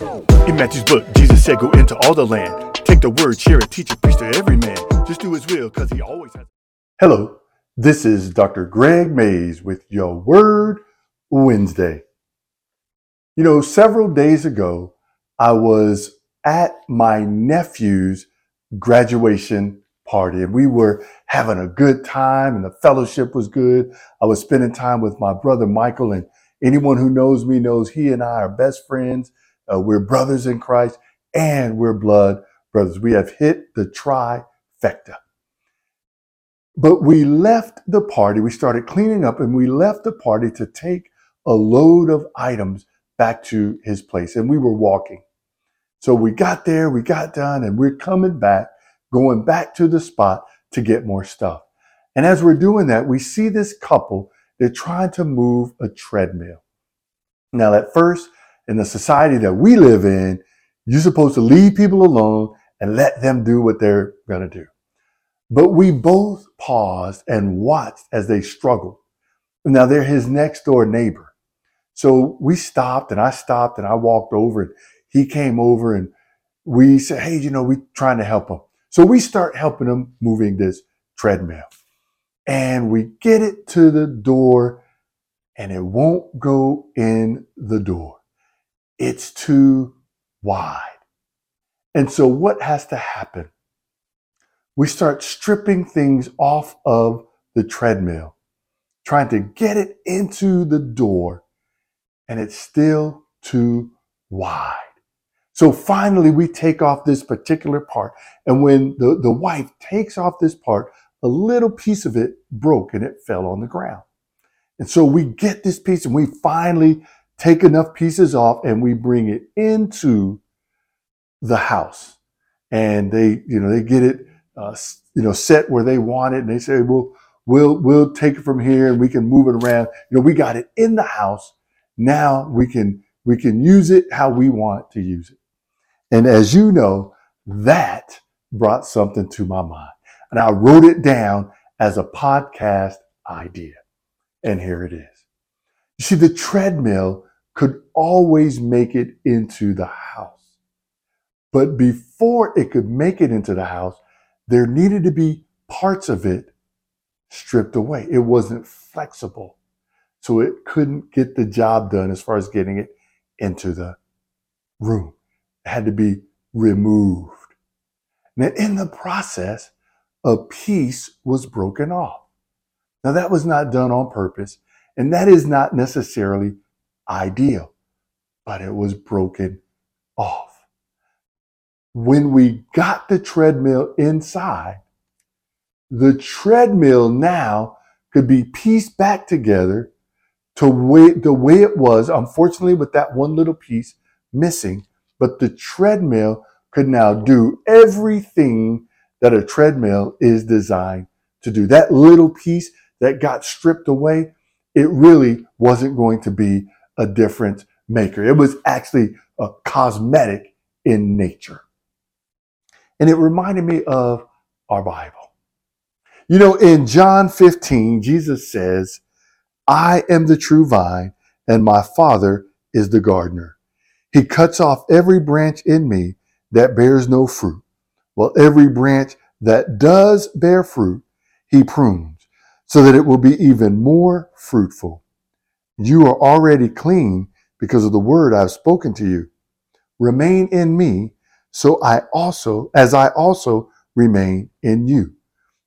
In Matthew's book, Jesus said, Go into all the land, take the word, share it, teach it, preach to every man. Just do his will, because he always has. Hello, this is Dr. Gregg Mays with Your Word Wednesday. You know, several days ago, I was at my nephew's graduation party and we were having a good time and the fellowship was good. I was spending time with my brother Michael and anyone who knows me knows he and I are best friends. Uh, we're brothers in Christ and we're blood brothers. We have hit the trifecta. But we left the party, we started cleaning up and we left the party to take a load of items back to his place. And we were walking. So we got there, we got done, and we're coming back, going back to the spot to get more stuff. And as we're doing that, we see this couple, they're trying to move a treadmill. Now, at first, in the society that we live in, you're supposed to leave people alone and let them do what they're going to do. But we both paused and watched as they struggled. Now they're his next door neighbor. So we stopped and I stopped and I walked over and he came over and we said, Hey, you know, we're trying to help him. So we start helping him moving this treadmill and we get it to the door and it won't go in the door. It's too wide. And so what has to happen? We start stripping things off of the treadmill, trying to get it into the door, and it's still too wide. So finally, we take off this particular part. And when the, the wife takes off this part, a little piece of it broke and it fell on the ground. And so we get this piece and we finally take enough pieces off and we bring it into the house. And they, you know, they get it, uh, you know, set where they want it. And they say, well, we'll, we'll take it from here and we can move it around. You know, we got it in the house. Now we can, we can use it how we want to use it. And as you know, that brought something to my mind. And I wrote it down as a podcast idea. And here it is. You see, the treadmill could always make it into the house. But before it could make it into the house, there needed to be parts of it stripped away. It wasn't flexible. So it couldn't get the job done as far as getting it into the room It had to be removed. Now, in the process, a piece was broken off. Now, that was not done on purpose, and that is not necessarily ideal, but it was broken off. When we got the treadmill inside, the treadmill now could be pieced back together to way, the way it was, unfortunately, with that one little piece missing, but the treadmill could now do everything that a treadmill is designed to do. That little piece that got stripped away, it really wasn't going to be a difference maker. It was actually a cosmetic in nature. And it reminded me of our Bible. You know, in John 15, Jesus says, I am the true vine, and my Father is the gardener. He cuts off every branch in me that bears no fruit, while every branch that does bear fruit, he prunes, so that it will be even more fruitful. You are already clean because of the word I've spoken to you. Remain in me, so I also, as I also remain in you.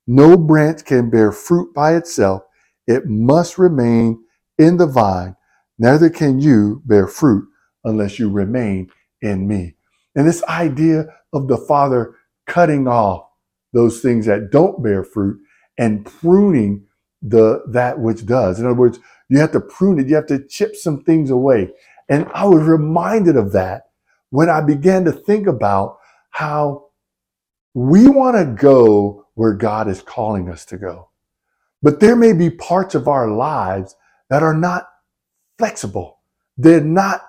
No branch can bear fruit by itself. It must remain in the vine. Neither can you bear fruit unless you remain in me. And this idea of the Father cutting off those things that don't bear fruit and pruning the that which does. In other words, you have to prune it, you have to chip some things away. And I was reminded of that when I began to think about how we want to go where God is calling us to go. But there may be parts of our lives that are not flexible. They're not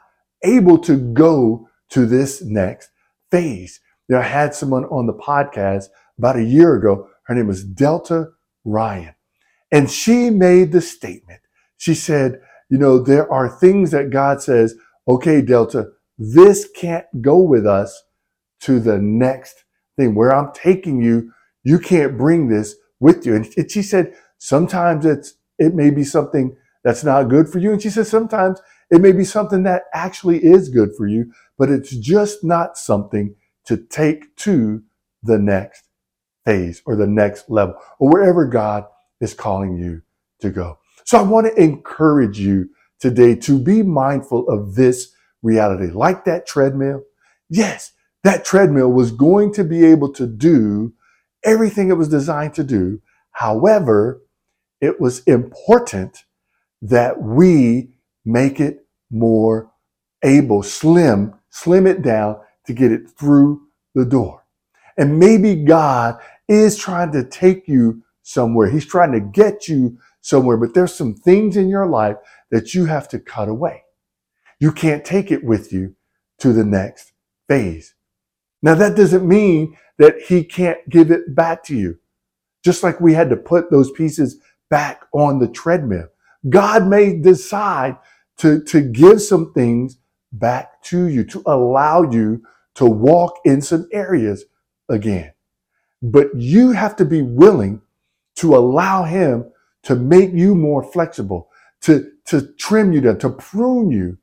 able to go to this next phase. You know, I had someone on the podcast about a year ago. Her name was Delta Ryan. And she made the statement. She said, you know, there are things that God says, okay, Delta, this can't go with us to the next thing. Where I'm taking you, you can't bring this with you. And she said, sometimes it's it may be something that's not good for you. And she said, sometimes it may be something that actually is good for you, but it's just not something to take to the next phase or the next level or wherever God is calling you to go. So I want to encourage you today to be mindful of this reality. Like that treadmill, yes, that treadmill was going to be able to do everything it was designed to do. However, it was important that we make it more able, slim, slim it down to get it through the door. And maybe God is trying to take you somewhere. He's trying to get you somewhere, but there's some things in your life that you have to cut away. You can't take it with you to the next phase. Now, that doesn't mean that he can't give it back to you. Just like we had to put those pieces back on the treadmill. God may decide to, to give some things back to you, to allow you to walk in some areas again. But you have to be willing to allow him to make you more flexible, to, to trim you down, to prune you,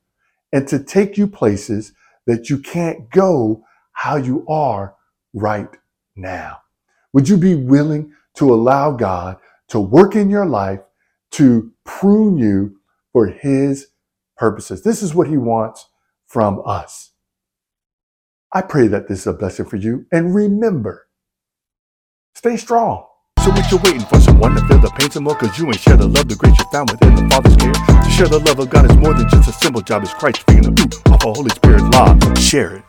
and to take you places that you can't go how you are right now. Would you be willing to allow God to work in your life to prune you for his purposes? This is what he wants from us. I pray that this is a blessing for you. And remember, stay strong. So what you waiting for? Someone to feel the pain some more? Cause you ain't share the love, the grace you found within the Father's care. To share the love of God is more than just a simple job. It's Christ speaking the ooh off a Holy Spirit law. Share it.